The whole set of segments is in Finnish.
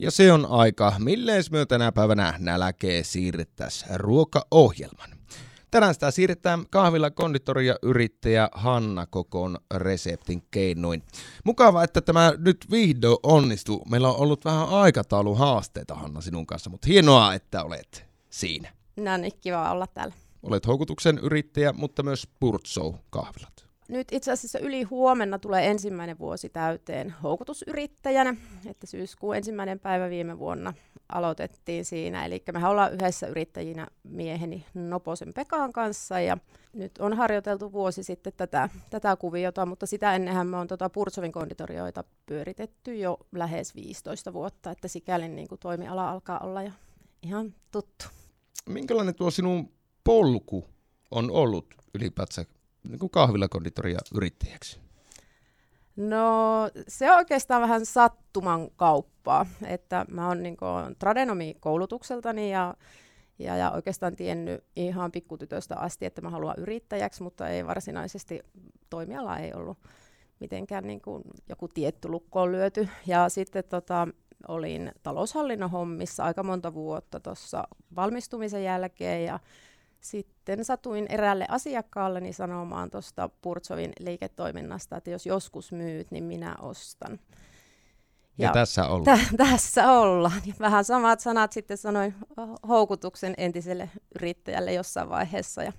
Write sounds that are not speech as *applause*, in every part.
Ja se on aika, milleen myö tänä päivänä nälkeen siirrettäisiin ruokaohjelman. Tänään sitä siirretään kahvilla konditori ja yrittäjä Hanna Kokon reseptin keinoin. Mukava, että tämä nyt vihdoin onnistuu. Meillä on ollut vähän aikataulu haasteita Hanna sinun kanssa, mutta hienoa, että olet siinä. No niin, kiva olla täällä. Olet houkutuksen yrittäjä, mutta myös Purtsou kahvilat nyt itse asiassa yli huomenna tulee ensimmäinen vuosi täyteen houkutusyrittäjänä, että syyskuun ensimmäinen päivä viime vuonna aloitettiin siinä. Eli me ollaan yhdessä yrittäjinä mieheni Noposen Pekan kanssa ja nyt on harjoiteltu vuosi sitten tätä, tätä kuviota, mutta sitä ennenhän me on tota Pursovin konditorioita pyöritetty jo lähes 15 vuotta, että sikäli niin kuin toimiala alkaa olla jo ihan tuttu. Minkälainen tuo sinun polku on ollut ylipäätään niin kuin kahvilakonditoria yrittäjäksi? No se on oikeastaan vähän sattuman kauppaa, että mä oon niin tradenomi koulutukseltani ja, ja, ja oikeastaan tiennyt ihan pikkutytöstä asti, että mä haluan yrittäjäksi, mutta ei varsinaisesti toimiala ei ollut mitenkään niin kuin joku tietty lukkoon lyöty. Ja sitten tota, olin taloushallinnon hommissa aika monta vuotta tuossa valmistumisen jälkeen ja sitten satuin eräälle asiakkaalle sanomaan tuosta Purtsovin liiketoiminnasta, että jos joskus myyt, niin minä ostan. Ja, ja tässä ollaan. T- tässä ollaan. Vähän samat sanat sitten sanoin houkutuksen entiselle yrittäjälle jossain vaiheessa ja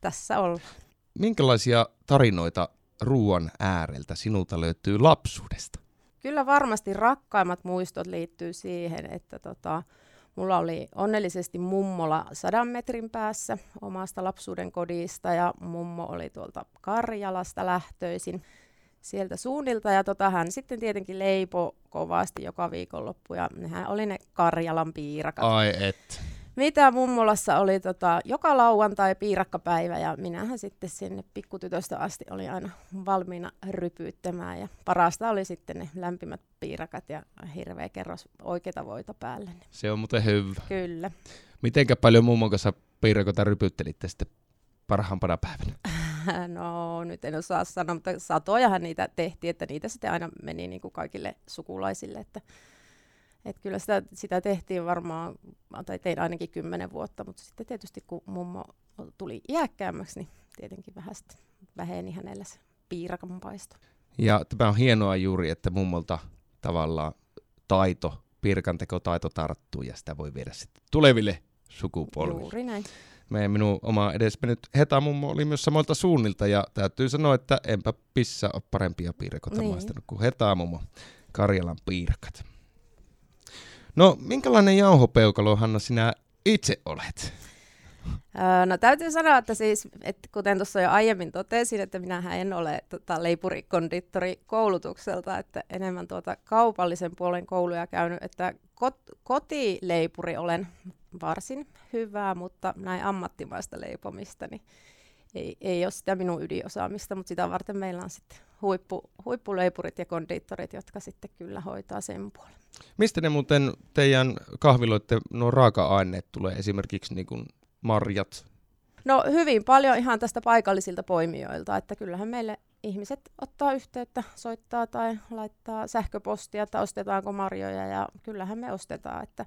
tässä ollaan. Minkälaisia tarinoita ruoan ääreltä sinulta löytyy lapsuudesta? Kyllä varmasti rakkaimmat muistot liittyy siihen, että tota, Mulla oli onnellisesti mummola sadan metrin päässä omasta lapsuuden kodista ja mummo oli tuolta Karjalasta lähtöisin sieltä suunnilta ja tota, hän sitten tietenkin leipo kovasti joka viikonloppu ja nehän oli ne Karjalan piirakat. Ai et mitä mummolassa oli tota, joka lauantai piirakkapäivä ja minähän sitten sinne pikkutytöstä asti oli aina valmiina rypyyttämään ja parasta oli sitten ne lämpimät piirakat ja hirveä kerros oikeita voita päälle. Se on muuten hyvä. Kyllä. Mitenkä paljon mummon kanssa piirakoita rypyttelitte sitten parhaampana päivänä? *laughs* No nyt en osaa sanoa, mutta satojahan niitä tehtiin, että niitä sitten aina meni niin kuin kaikille sukulaisille, että et kyllä sitä, sitä tehtiin varmaan, tai tein ainakin kymmenen vuotta, mutta sitten tietysti kun mummo tuli iäkkäämmäksi, niin tietenkin vähän väheni hänellä se piirakan paisto. Ja tämä on hienoa juuri, että mummolta tavallaan taito, taito tarttuu ja sitä voi viedä sitten tuleville sukupolville. Juuri näin. Meidän minun oma edesmennyt Heta mummo oli myös samoilta suunnilta ja täytyy sanoa, että enpä pissa ole parempia piirakoita niin. maistanut kuin Heta mummo Karjalan piirakat. No, minkälainen jauhopeukalo, Hanna, sinä itse olet? No täytyy sanoa, että siis, että kuten tuossa jo aiemmin totesin, että minähän en ole tota, leipurikonditori koulutukselta, että enemmän tuota kaupallisen puolen kouluja käynyt, että kot, kotileipuri olen varsin hyvää, mutta näin ammattimaista leipomista, niin ei, ei ole sitä minun ydinosaamista, mutta sitä varten meillä on sitten huippu, huippuleipurit ja kondiittorit, jotka sitten kyllä hoitaa sen puolen. Mistä ne muuten teidän kahviloitte nuo raaka-aineet tulee, esimerkiksi niin kuin marjat? No hyvin paljon ihan tästä paikallisilta poimijoilta, että kyllähän meille ihmiset ottaa yhteyttä, soittaa tai laittaa sähköpostia, että ostetaanko marjoja ja kyllähän me ostetaan, että,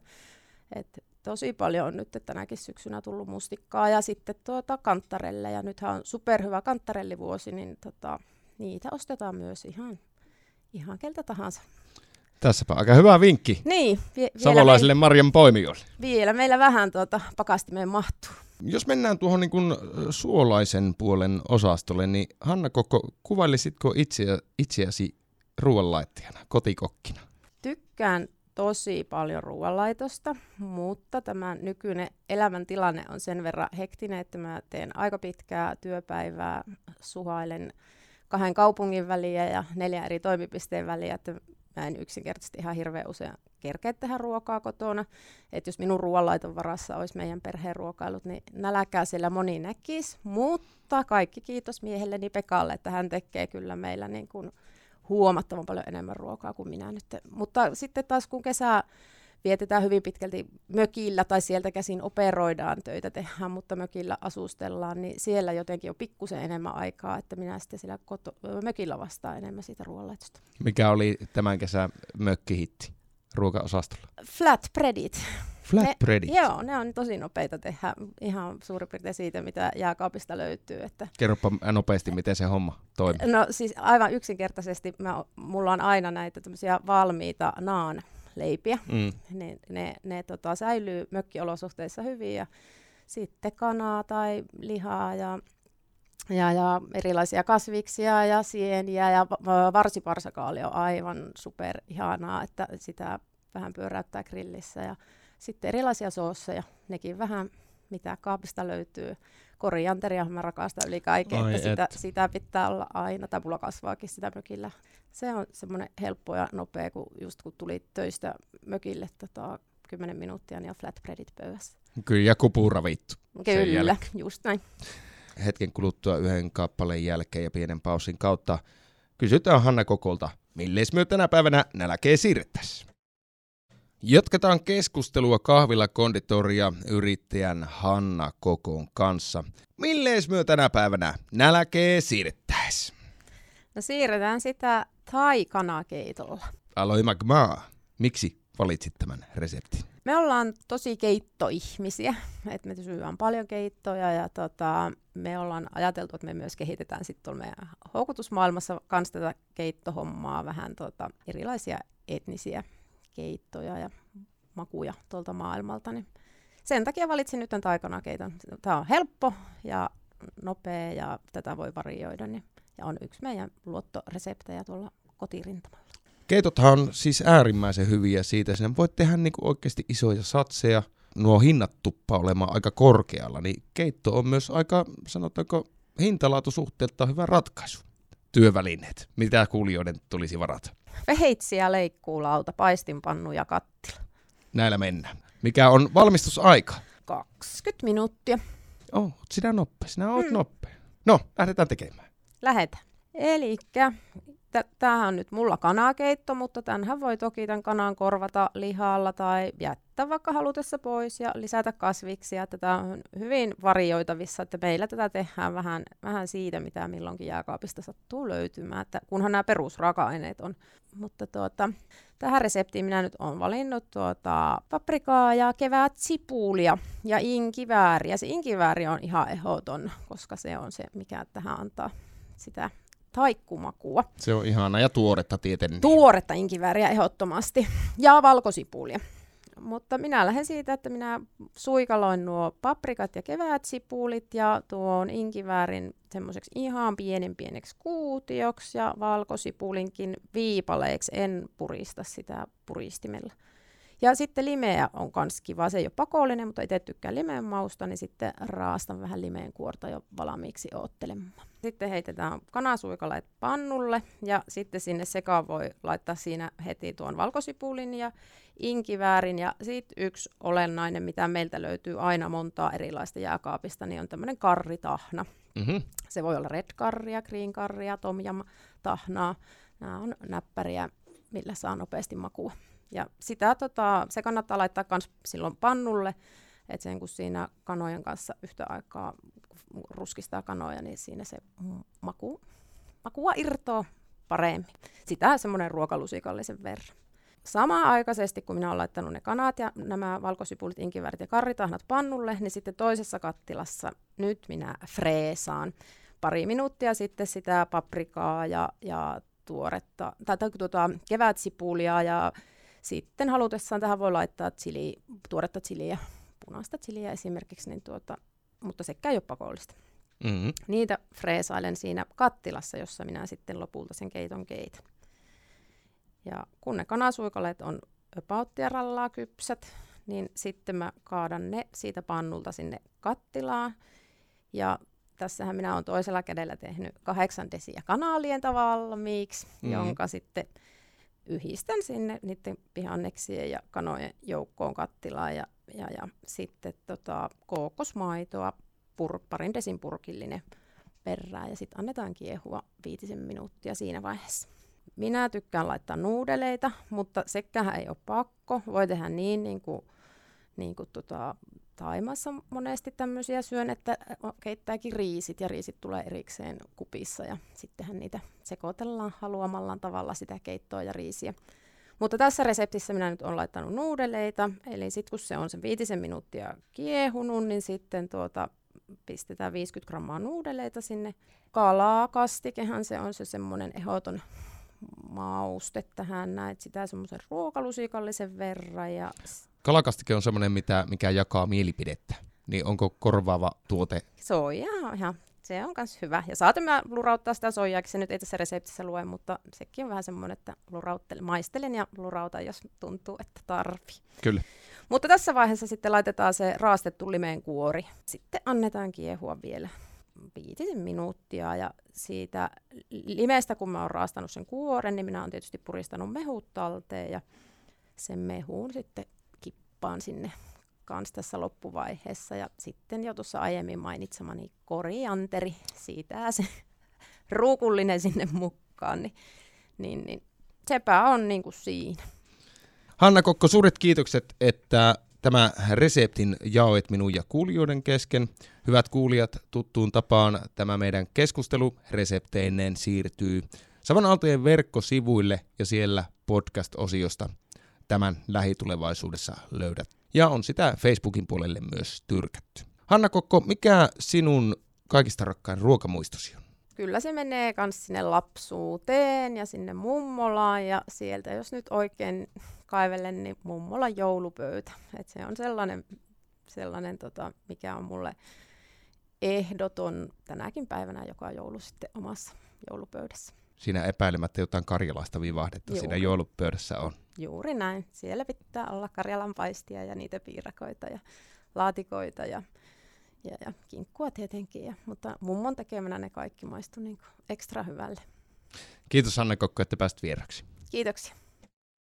että tosi paljon on nyt tänäkin syksynä tullut mustikkaa ja sitten tuota kanttarelle ja nythän on superhyvä kanttarellivuosi, niin tota, niitä ostetaan myös ihan, ihan keltä tahansa. Tässäpä aika hyvä vinkki niin, vie- savolaisille me... marjan poimijoille. Vielä meillä vähän tuota pakastimeen mahtuu. Jos mennään tuohon niin kuin suolaisen puolen osastolle, niin Hanna Kokko, kuvailisitko itseä, itseäsi ruoanlaittajana, kotikokkina? Tykkään tosi paljon ruoanlaitosta, mutta tämä nykyinen elämäntilanne on sen verran hektinen, että mä teen aika pitkää työpäivää, suhailen kahden kaupungin väliä ja neljän eri toimipisteen väliä, että mä en yksinkertaisesti ihan hirveän usein kerkeä tehdä ruokaa kotona. Että jos minun ruoanlaiton varassa olisi meidän perheen ruokailut, niin nälkää siellä moni näkisi. Mutta kaikki kiitos miehelleni Pekalle, että hän tekee kyllä meillä niin kuin huomattavan paljon enemmän ruokaa kuin minä nyt. Mutta sitten taas kun kesä vietetään hyvin pitkälti mökillä tai sieltä käsin operoidaan, töitä tehdään, mutta mökillä asustellaan, niin siellä jotenkin on pikkusen enemmän aikaa, että minä sitten siellä koto, mökillä vastaan enemmän siitä ruoanlaitosta. Mikä oli tämän kesän mökkihitti ruokaosastolla? Flatbreadit. Flatbreadit? Ne, joo, ne on tosi nopeita tehdä ihan suurin piirtein siitä, mitä jääkaapista löytyy. Että... Kerropa nopeasti, miten se homma toimii. No siis aivan yksinkertaisesti mä, mulla on aina näitä valmiita naan leipiä. Mm. Ne, ne, ne tota, säilyy mökkiolosuhteissa hyvin ja sitten kanaa tai lihaa ja, ja, ja erilaisia kasviksia ja sieniä ja varsiparsakaali on aivan super ihanaa, että sitä vähän pyöräyttää grillissä ja sitten erilaisia soosseja, nekin vähän mitä kaapista löytyy. Korianteria mä rakastan yli kaiken, Ai että sitä, sitä pitää olla aina, tai mulla kasvaakin sitä mökillä. Se on semmoinen helppo ja nopea, kun just kun tuli töistä mökille tota, 10 minuuttia, niin on flatbreadit pöydässä. Kyllä, ja kupura vittu. Kyllä, just näin. Hetken kuluttua yhden kappaleen jälkeen ja pienen pausin kautta kysytään Hanna Kokolta, milles myö tänä päivänä nälkeen siirrettäisiin. Jatketaan keskustelua kahvilla konditoria yrittäjän Hanna Kokon kanssa. Millees myö tänä päivänä nälkee siirrettäis? No siirretään sitä thai-kanakeitolla. Aloi magmaa. Miksi valitsit tämän reseptin? Me ollaan tosi keittoihmisiä, että me syödään paljon keittoja ja tota, me ollaan ajateltu, että me myös kehitetään sitten meidän houkutusmaailmassa kanssa tätä keittohommaa, vähän tota, erilaisia etnisiä keittoja ja makuja tuolta maailmalta. Niin sen takia valitsin nyt tämän keiton. Tämä on helppo ja nopea ja tätä voi varioida. Niin, ja on yksi meidän luottoreseptejä tuolla kotirintamalla. Keitothan on siis äärimmäisen hyviä siitä. Sinne voit tehdä niin oikeasti isoja satseja. Nuo hinnat tuppa olemaan aika korkealla, niin keitto on myös aika, sanotaanko, hintalaatusuhteelta hyvä ratkaisu. Työvälineet, mitä kuulijoiden tulisi varata. Veheitsiä, leikkuulauta, paistinpannu ja kattila. Näillä mennään. Mikä on valmistusaika? 20 minuuttia. Oh, sinä nopea, sinä oot hmm. nopea. No, lähdetään tekemään. Lähetä. Elikkä tämähän on nyt mulla kanakeitto, mutta tämänhän voi toki tämän kanan korvata lihalla tai jättää vaikka halutessa pois ja lisätä kasviksia. Tätä on hyvin varioitavissa, että meillä tätä tehdään vähän, vähän siitä, mitä milloinkin jääkaapista sattuu löytymään, että kunhan nämä perusraaka-aineet on. Mutta tuota, tähän reseptiin minä nyt olen valinnut tuota, paprikaa ja kevät sipulia ja inkivääriä. Se inkivääri on ihan ehdoton, koska se on se, mikä tähän antaa sitä taikkumakua. Se on ihana ja tuoretta tietenkin. Tuoretta inkivääriä ehdottomasti ja valkosipulia. Mutta minä lähden siitä, että minä suikaloin nuo paprikat ja kevätsipulit ja tuon inkiväärin semmoiseksi ihan pienen pieneksi kuutioksi ja valkosipulinkin viipaleiksi. En purista sitä puristimella. Ja sitten limeä on myös kiva. Se ei ole pakollinen, mutta itse tykkään limeen mausta, niin sitten raastan vähän limeen kuorta jo valmiiksi oottelemaan. Sitten heitetään kanasuikaleet pannulle ja sitten sinne sekaan voi laittaa siinä heti tuon valkosipulin ja inkiväärin. Ja sitten yksi olennainen, mitä meiltä löytyy aina montaa erilaista jääkaapista, niin on tämmöinen karritahna. Mm-hmm. Se voi olla red karria, green karria, tahnaa. Nämä on näppäriä, millä saa nopeasti makua. Ja sitä, tota, se kannattaa laittaa myös silloin pannulle, että sen kun siinä kanojen kanssa yhtä aikaa ruskistaa kanoja, niin siinä se maku, makua irtoaa paremmin. Sitä semmoinen ruokalusikallisen verran. Samaaikaisesti, kun minä olen laittanut ne kanat ja nämä valkosipulit, inkivärit ja karritahnat pannulle, niin sitten toisessa kattilassa nyt minä freesaan pari minuuttia sitten sitä paprikaa ja, ja tuoretta, tai tuota, kevätsipulia ja sitten halutessaan tähän voi laittaa chili, tuoretta chiliä, punaista chiliä esimerkiksi, niin tuota, mutta sekään ei ole pakollista. Mm-hmm. Niitä freesailen siinä kattilassa, jossa minä sitten lopulta sen keiton keitän. Ja kun ne kanasuikaleet on öpauttia rallaa kypsät, niin sitten mä kaadan ne siitä pannulta sinne kattilaan. Ja tässähän minä olen toisella kädellä tehnyt kahdeksan desiä kanaalien valmiiksi, mm-hmm. jonka sitten yhdistän sinne niiden pihanneksien ja kanojen joukkoon kattilaan ja, ja, ja sitten tota, kookosmaitoa, pur, parin desin purkillinen perään ja sitten annetaan kiehua viitisen minuuttia siinä vaiheessa. Minä tykkään laittaa nuudeleita, mutta sekään ei ole pakko. Voi tehdä niin, niin kuin, niin kuin tota, Taimassa monesti tämmöisiä syön, että keittääkin riisit ja riisit tulee erikseen kupissa ja sittenhän niitä sekoitellaan haluamallaan tavalla sitä keittoa ja riisiä. Mutta tässä reseptissä minä nyt olen laittanut nuudeleita, eli sitten kun se on sen viitisen minuuttia kiehunut, niin sitten tuota, pistetään 50 grammaa nuudeleita sinne. Kalaa, kastikehan se on se semmoinen ehdoton mauste tähän näin, sitä semmoisen ruokalusikallisen verran. Ja... Kalakastike on semmoinen, mitä, mikä jakaa mielipidettä. Niin onko korvaava tuote? Soija ihan se on myös hyvä. Ja saatamme lurauttaa sitä soijaakin, se nyt ei tässä reseptissä lue, mutta sekin on vähän semmoinen, että lurauttelen, maistelen ja lurautan, jos tuntuu, että tarvii. Kyllä. Mutta tässä vaiheessa sitten laitetaan se raastettu limeen kuori. Sitten annetaan kiehua vielä viitisen minuuttia ja siitä limeestä, kun mä oon raastanut sen kuoren, niin minä oon tietysti puristanut mehut talteen ja sen mehuun sitten kippaan sinne kanssa tässä loppuvaiheessa. Ja sitten jo tuossa aiemmin mainitsemani korianteri, siitä se *laughs* ruukullinen sinne mukaan, niin, niin, niin sepä on niin kuin siinä. Hanna Kokko, suuret kiitokset, että tämä reseptin jaoit minun ja kuulijoiden kesken. Hyvät kuulijat, tuttuun tapaan tämä meidän keskustelu resepteineen siirtyy Savan Aaltojen verkkosivuille ja siellä podcast-osiosta tämän lähitulevaisuudessa löydät ja on sitä Facebookin puolelle myös tyrkätty. Hanna Kokko, mikä sinun kaikista rakkain ruokamuistosi on? Kyllä se menee myös sinne lapsuuteen ja sinne mummolaan ja sieltä, jos nyt oikein kaivelen, niin mummola joulupöytä. Et se on sellainen, sellainen tota, mikä on mulle ehdoton tänäkin päivänä joka joulu sitten omassa joulupöydässä. Siinä epäilemättä jotain karjalaista vivahdetta Juuri. siinä joulupöydässä on. Juuri näin. Siellä pitää olla karjalan paistia ja niitä piirakoita ja laatikoita ja, ja, ja kinkkua tietenkin. Ja, mutta mummon tekemänä ne kaikki maistuu niin ekstra hyvälle. Kiitos Anne Kokko, että pääsit vieraksi. Kiitoksia.